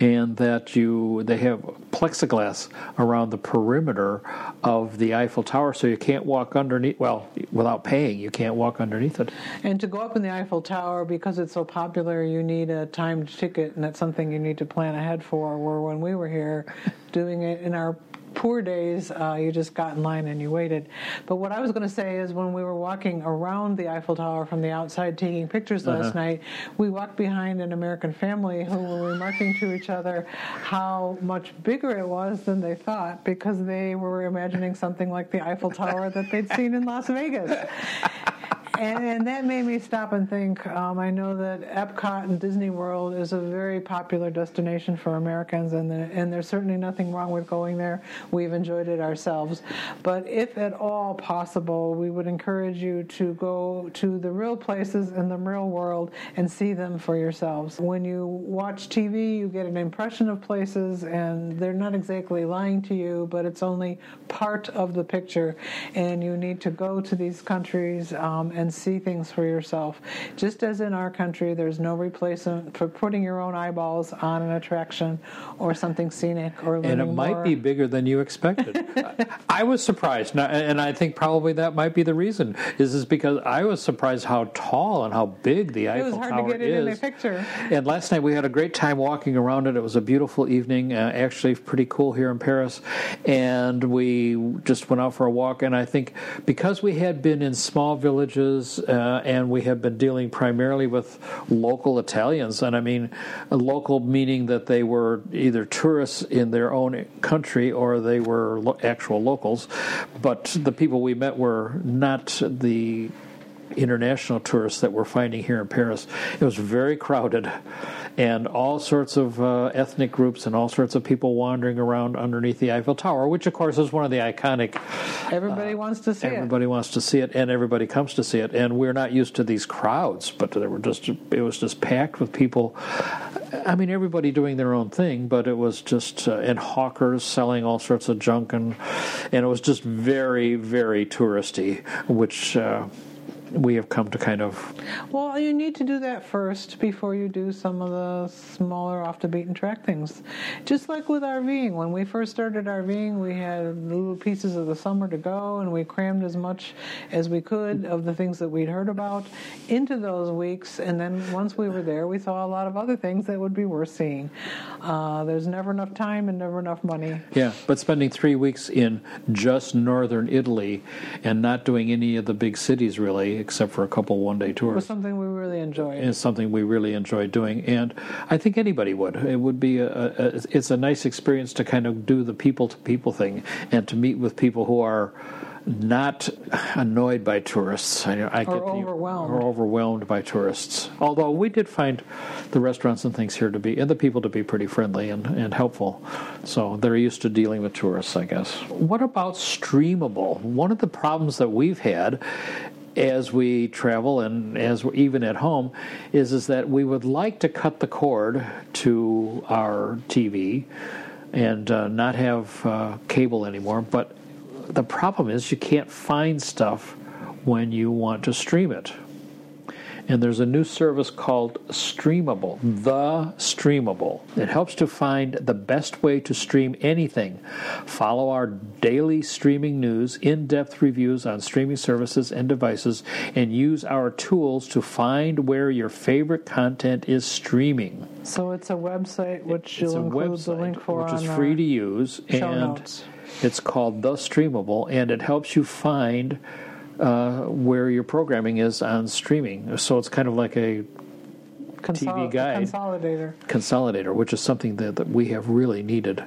And that you, they have plexiglass around the perimeter of the Eiffel Tower, so you can't walk underneath. Well, without paying, you can't walk underneath it. And to go up in the Eiffel Tower, because it's so popular, you need a timed ticket, and that's something you need to plan ahead for. Where when we were here, doing it in our poor days, uh, you just got in line and you waited. But what I was going to say is when we were walking around the Eiffel Tower from the outside taking pictures last night, we walked behind an American family who were remarking to each other how much bigger it was than they thought because they were imagining something like the Eiffel Tower that they'd seen in Las Vegas. And, and, that made me stop and think. Um, I know that Epcot and Disney World is a very popular destination for Americans, and the, and there's certainly nothing wrong with going there. We've enjoyed it ourselves, but if at all possible, we would encourage you to go to the real places in the real world and see them for yourselves. When you watch TV, you get an impression of places, and they're not exactly lying to you, but it's only part of the picture, and you need to go to these countries um, and see things for yourself. Just as in our country, there's no replacement for putting your own eyeballs on an attraction or something scenic or and it might more. be bigger than you expected. I was surprised, and I think probably that might be the reason. Is is because I was surprised how tall and how big the Eiffel Tower is. It was Tower to get is. it in a picture. And last night we had a great time walking around it. It was a beautiful evening, uh, actually pretty cool here in Paris, and we just went out for a walk. And I think because we had been in small villages uh, and we have been dealing primarily with local Italians, and I mean local meaning that they were either tourists in their own country or they were lo- actual locals, but the people we met were not the international tourists that we're finding here in Paris. It was very crowded, and all sorts of uh, ethnic groups and all sorts of people wandering around underneath the Eiffel Tower, which of course is one of the iconic. Everybody uh, wants to see everybody it. Everybody wants to see it, and everybody comes to see it. And we're not used to these crowds, but there were just it was just packed with people. I mean, everybody doing their own thing, but it was just uh, and hawkers selling all sorts of junk, and and it was just very, very touristy, which. Uh, we have come to kind of. Well, you need to do that first before you do some of the smaller, off the beaten track things. Just like with RVing, when we first started RVing, we had little pieces of the summer to go, and we crammed as much as we could of the things that we'd heard about into those weeks. And then once we were there, we saw a lot of other things that would be worth seeing. Uh, there's never enough time and never enough money. Yeah, but spending three weeks in just northern Italy and not doing any of the big cities really except for a couple one day tours. It was something we really enjoyed. It's something we really enjoyed doing, and I think anybody would. It would be a, a it's a nice experience to kind of do the people to people thing and to meet with people who are not annoyed by tourists. I, I or overwhelmed. or overwhelmed by tourists. Although we did find the restaurants and things here to be, and the people to be pretty friendly and, and helpful. So they're used to dealing with tourists, I guess. What about streamable? One of the problems that we've had as we travel and as even at home is is that we would like to cut the cord to our TV and uh, not have uh, cable anymore. But the problem is you can't find stuff when you want to stream it and there's a new service called Streamable, The Streamable. It helps to find the best way to stream anything. Follow our daily streaming news, in depth reviews on streaming services and devices, and use our tools to find where your favorite content is streaming. So it's a website which you'll include the link for, which is free to use, and notes. it's called The Streamable, and it helps you find uh, where your programming is on streaming. So it's kind of like a Consol- TV guide consolidator, consolidator, which is something that, that we have really needed.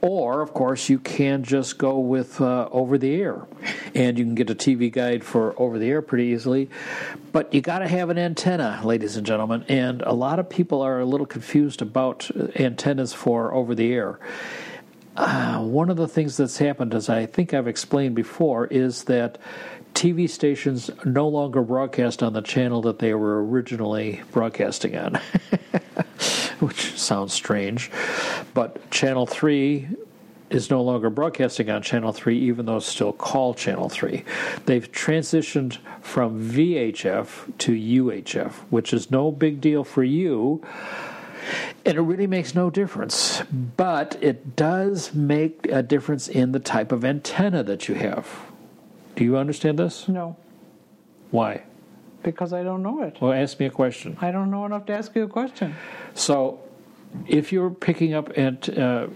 Or, of course, you can just go with uh, over the air, and you can get a TV guide for over the air pretty easily. But you got to have an antenna, ladies and gentlemen, and a lot of people are a little confused about uh, antennas for over the air. Uh, one of the things that's happened, as I think I've explained before, is that TV stations no longer broadcast on the channel that they were originally broadcasting on, which sounds strange. But Channel 3 is no longer broadcasting on Channel 3, even though it's still called Channel 3. They've transitioned from VHF to UHF, which is no big deal for you. And it really makes no difference. But it does make a difference in the type of antenna that you have. Do you understand this? No. Why? Because I don't know it. Well, ask me a question. I don't know enough to ask you a question. So, if you're picking up at uh,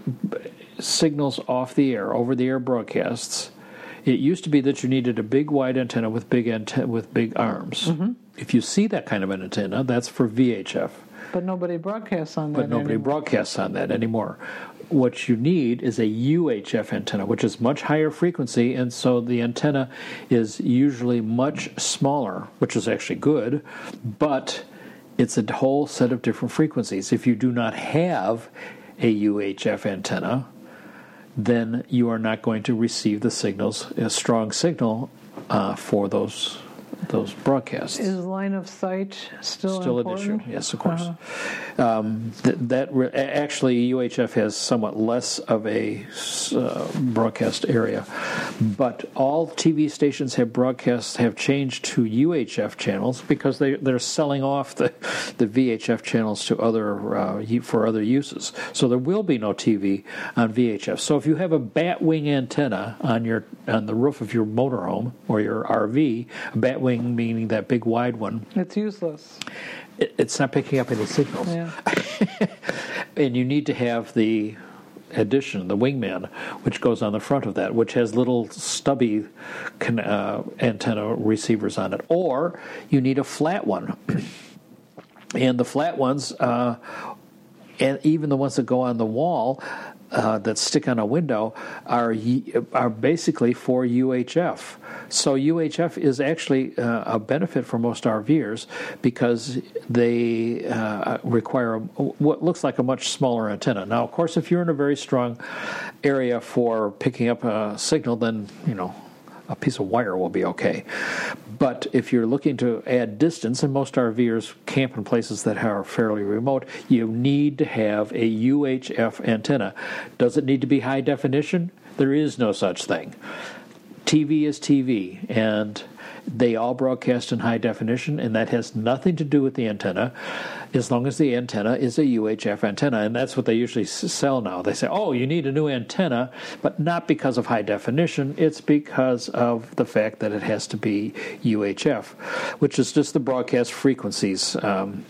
signals off the air, over the air broadcasts, It used to be that you needed a big wide antenna with big antenna with big arms. Mm-hmm. If you see that kind of an antenna, that's for VHF. But nobody broadcasts on that. But nobody anymore. broadcasts on that anymore. What you need is a UHF antenna, which is much higher frequency, and so the antenna is usually much smaller, which is actually good, but it's a whole set of different frequencies. If you do not have a UHF antenna, then you are not going to receive the signals, a strong signal uh, for those those broadcasts. Is line of sight still Still an issue, yes, of course. Uh-huh. Um, th- that re- actually UHF has somewhat less of a uh, broadcast area, but all TV stations have broadcast have changed to UHF channels because they they're selling off the the VHF channels to other uh, for other uses. So there will be no TV on VHF. So if you have a bat wing antenna on your on the roof of your motorhome or your RV, a bat wing meaning that big wide one, It's useless. it, it's not picking up any signals Yeah. and you need to have the addition, the wingman, which goes on the front of that, which has little stubby con- uh, antenna receivers on it, or you need a flat one. and the flat ones, uh, and even the ones that go on the wall. Uh, that stick on a window are are basically for UHF. So UHF is actually uh, a benefit for most RVers because they uh, require a, what looks like a much smaller antenna. Now, of course, if you're in a very strong area for picking up a signal, then you know a piece of wire will be okay. But if you're looking to add distance, and most RVers camp in places that are fairly remote, you need to have a UHF antenna. Does it need to be high definition? There is no such thing. TV is TV, and they all broadcast in high definition, and that has nothing to do with the antenna, as long as the antenna is a UHF antenna, and that's what they usually sell now. They say, "Oh, you need a new antenna," but not because of high definition. It's because of the fact that it has to be UHF, which is just the broadcast frequencies. Um,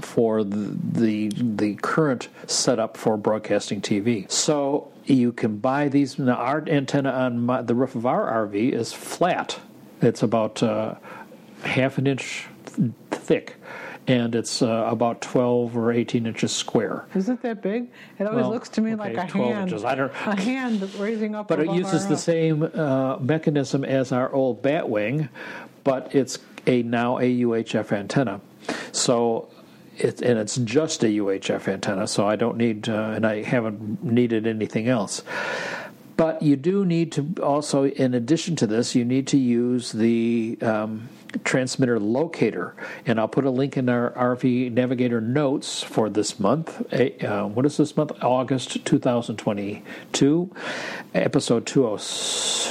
for the, the the current setup for broadcasting TV. So you can buy these. Now, our antenna on my, the roof of our RV is flat. It's about uh, half an inch th- thick, and it's uh, about twelve or eighteen inches square. Is it that big? It always Well, looks to me okay, like a 12 hand. inches. I don't- A hand raising up. But it uses the same uh, mechanism as our old Batwing, but it's a now a UHF antenna. So. It, and it's just a UHF antenna, so I don't need, uh, and I haven't needed anything else. But you do need to also, in addition to this, you need to use the um, transmitter locator. And I'll put a link in our RV Navigator notes for this month. Eh, Uh, what is this month? August 2022, episode 20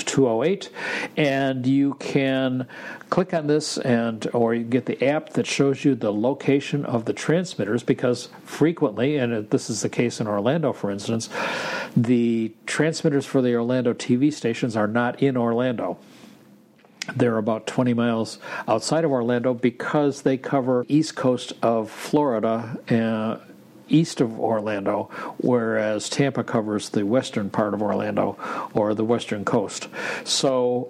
208. And you can click on this and or you get the app that shows you the location of the transmitters because frequently and this is the case in Orlando for instance the transmitters for the Orlando TV stations are not in Orlando they're about 20 miles outside of Orlando because they cover east coast of Florida uh, east of Orlando whereas Tampa covers the western part of Orlando or the western coast so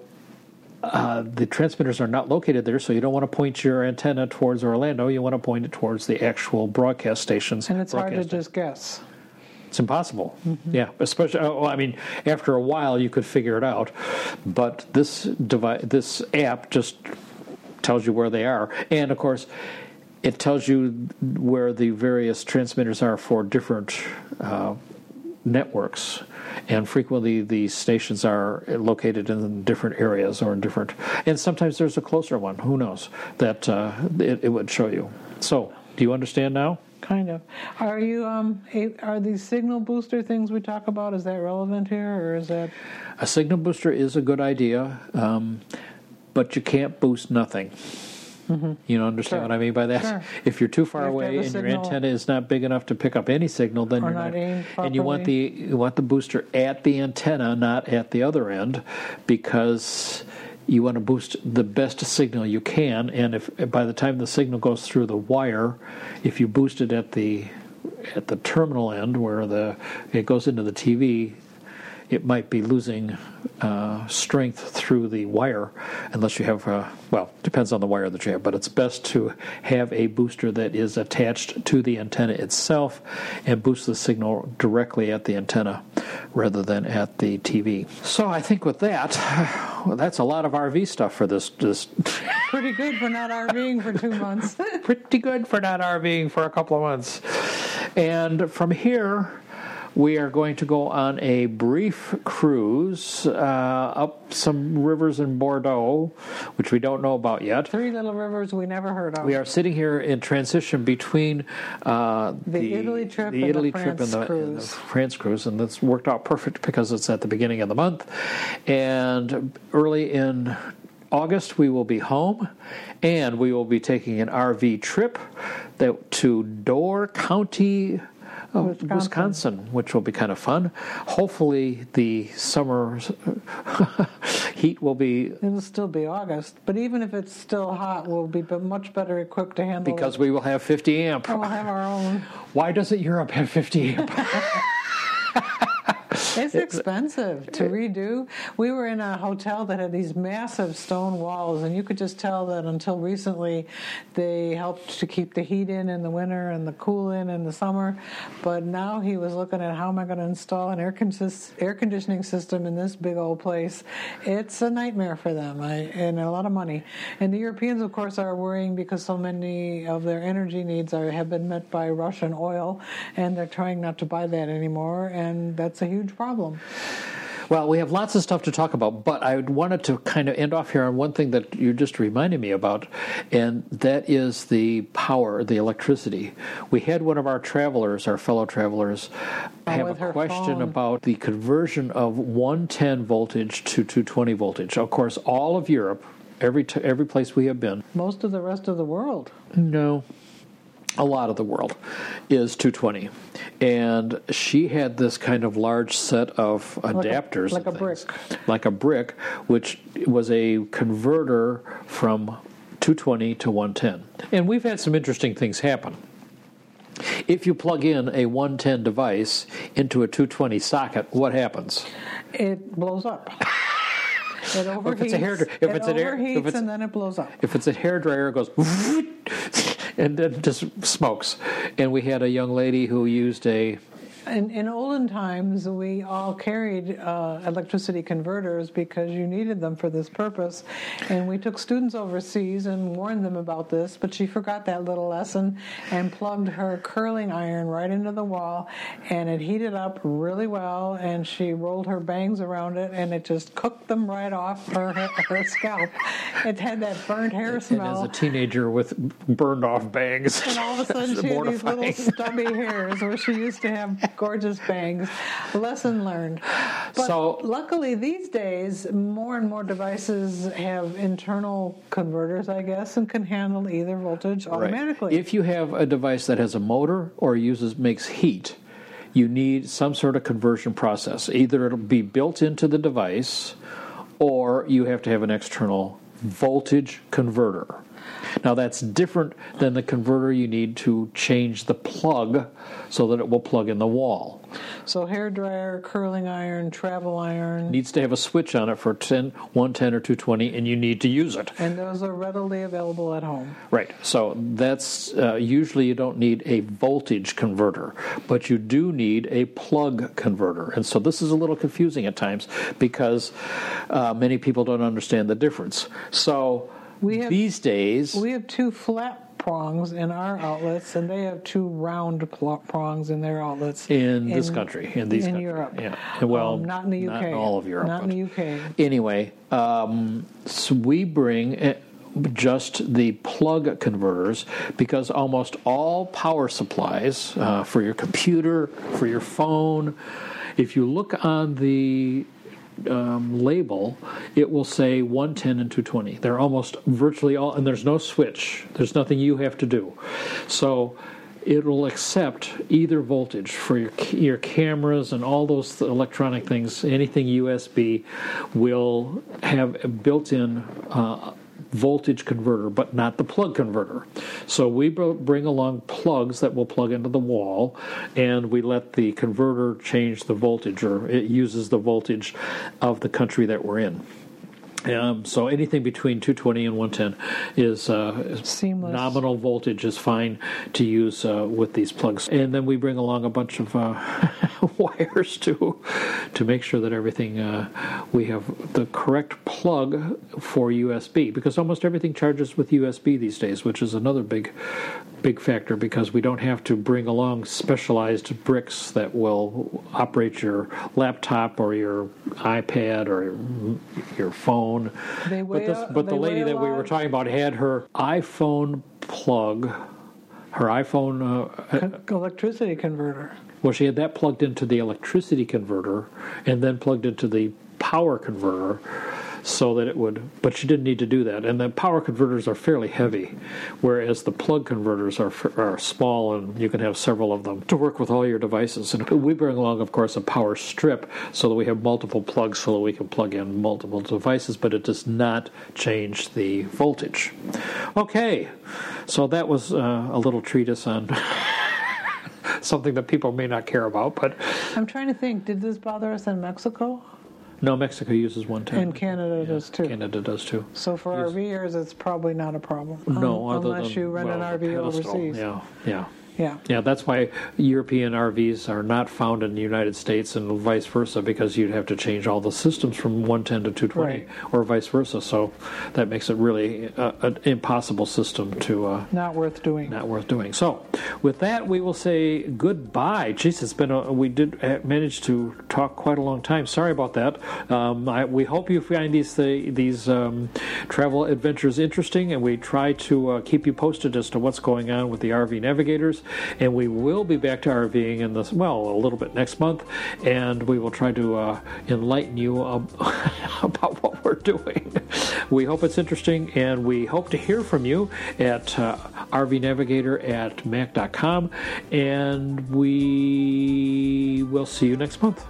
uh, the transmitters are not located there, so you don't want to point your antenna towards Orlando. You want to point it towards the actual broadcast stations. And it's hard to just guess. It's impossible. Yeah, especially. oh, Well, I mean, after a while, you could figure it out, but this device, this app, just tells you where they are, and of course, it tells you where the various transmitters are for different uh, networks. And frequently, these stations are located in different areas or in different. And sometimes there's a closer one. Who knows that uh, it, it would show you. So, do you understand now? Kind of. Are you? Um. Are these signal booster things we talk about? Is that relevant here, or is that? A signal booster is a good idea, um, but you can't boost nothing. You know, understand Mm-hmm. Sure. what I mean by that? Sure. If you're too far You have to have away and your antenna is not big enough to pick up any signal, then Or you're not not. and you want the you want the booster at the antenna, not at the other end, because you want to boost the best signal you can. And if by the time the signal goes through the wire, if you boost it at the at the terminal end where the it goes into the TV, it might be losing uh, strength through the wire, unless you have, uh, well, depends on the wire that you have, but it's best to have a booster that is attached to the antenna itself and boost the signal directly at the antenna rather than at the TV. So I think with that, well, that's a lot of RV stuff for this. this Pretty good for not RVing for two months. pretty good for not RVing for a couple of months. And from here, we are going to go on a brief cruise uh, up some rivers in Bordeaux, which we don't know about yet. Three little rivers we never heard of. We are sitting here in transition between uh, The Italy trip the and the trip and France the, and the cruise. France cruise, and that's worked out perfect because it's at the beginning of the month. And early in August, we will be home, and we will be taking an RV trip that, to Door County. Oh, of Wisconsin. Wisconsin, which will be kind of fun. Hopefully, the summer heat will be It'll still be August, but even if it's still hot, we'll be much better equipped to handle because it. we will have 50 amp. We'll have our own. Why doesn't Europe have 50 amp? It's expensive to redo. We were in a hotel that had these massive stone walls, and you could just tell that until recently they helped to keep the heat in in the winter and the cool in in the summer. But now he was looking at how am I going to install an air, consist- air conditioning system in this big old place. It's a nightmare for them I, and a lot of money. And the Europeans, of course, are worrying because so many of their energy needs are, have been met by Russian oil, and they're trying not to buy that anymore, and that's a huge problem. Well, we have lots of stuff to talk about, but I wanted to kind of end off here on one thing that you just reminded me about, and that is the power, the electricity. We had one of our travelers, our fellow travelers, have a question phone. about the conversion of 110 voltage to 220 voltage. Of course, all of Europe, every t- every place we have been, Most of the rest of the world. no, a lot of the world is 220. And she had this kind of large set of adapters. like and a brick. Like a brick, which was a converter from 220 to 110. And we've had some interesting things happen. If you plug in a 110 device into a 220 socket, what happens? It blows up. It overheats. if it's a hair- if it it's an air- if overheats it's- and then it blows up. If it's a hair dryer, it goes and just smokes. And we had a young lady who used a In, in olden times, we all carried uh, electricity converters because you needed them for this purpose. And we took students overseas and warned them about this, but she forgot that little lesson and plugged her curling iron right into the wall, and it heated up really well. And she rolled her bangs around it, and it just cooked them right off her, her scalp. It had that burnt hair and smell. as a teenager with burned off bangs. And all of a sudden, she had these little stubby hairs where she used to have gorgeous bangs. Lesson learned. But So- luckily, these days, more and more devices have internal converters, I guess, and can handle either voltage Right. automatically. If you have a device that has a motor or uses makes heat, you need some sort of conversion process. Either it'll be built into the device, or you have to have an external voltage converter. Now that's different than the converter you need to change the plug so that it will plug in the wall. so, hair dryer, curling iron, travel iron, needs to have a switch on it for 10, 110 or 220, and you need to use it. and those are readily available at home. Right. So that's uh, usually you don't need a voltage converter, but you do need a plug converter. And so this is a little confusing at times because uh, many people don't understand the difference. So We have- these days, We have two flat prongs in our outlets, and they have two round prongs in their outlets. in this country, in these in Europe. yeah. Well, Um, not in the UK. not in all of Europe, Not in the UK. Anyway, um, so we bring uh, just the plug converters because almost all power supplies uh, for your computer, for your phone, if you look on the um, label, it will say 110 and 220. They're almost virtually all, and there's no switch. There's nothing you have to do. So it will accept either voltage for your your cameras and all those electronic things. Anything USB will have a built-in uh, voltage converter, but not the plug converter. So we bring along plugs that will plug into the wall, and we let the converter change the voltage, or it uses the voltage of the country that we're in. Um, so anything between 220 and 110 is uh, Seamless. nominal voltage is fine to use uh, with these plugs. And then we bring along a bunch of uh, wires to to make sure that everything uh, we have the correct plug for USB because almost everything charges with USB these days, which is another big big factor because we don't have to bring along specialized bricks that will operate your laptop or your iPad or your phone. But this, but the lady that we were talking about had her iPhone plug, her iPhone. Uh, Con- electricity converter. well, she had that plugged into the electricity converter and then plugged into the power converter so that it would, but you didn't need to do that. And the power converters are fairly heavy, whereas the plug converters are, are small and you can have several of them to work with all your devices. And we bring along, of course, a power strip so that we have multiple plugs so that we can plug in multiple devices, but it does not change the voltage. Okay, so that was uh, a little treatise on. Something that people may not care about, but I'm trying to think. Did this bother us in Mexico? No, Mexico uses 110. And Canada does too. Canada does too. So for. RVers, it's probably not a problem. No, Um, unless than, you rent well, an RV overseas. Yeah, yeah. Yeah. Yeah, that's why European RVs are not found in the United States and vice versa, because you'd have to change all the systems from 110 to 220, Right. or vice versa. So that makes it really uh, an impossible system to uh, Not worth doing. not worth doing. So, with that, we will say goodbye. Jeez, it's been a, we did uh, manage to talk quite a long time. Sorry about that. Um, I, we hope you find these the, these um, travel adventures interesting, and we try to uh, keep you posted as to what's going on with the RV navigators. And we will be back to RVing in this well a little bit next month, and we will try to uh, enlighten you ab- about what we're doing. We hope it's interesting, and we hope to hear from you at uh, rvnavigator at mac.com, and we will see you next month.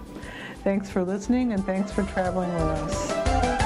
Thanks for listening and thanks for traveling with us.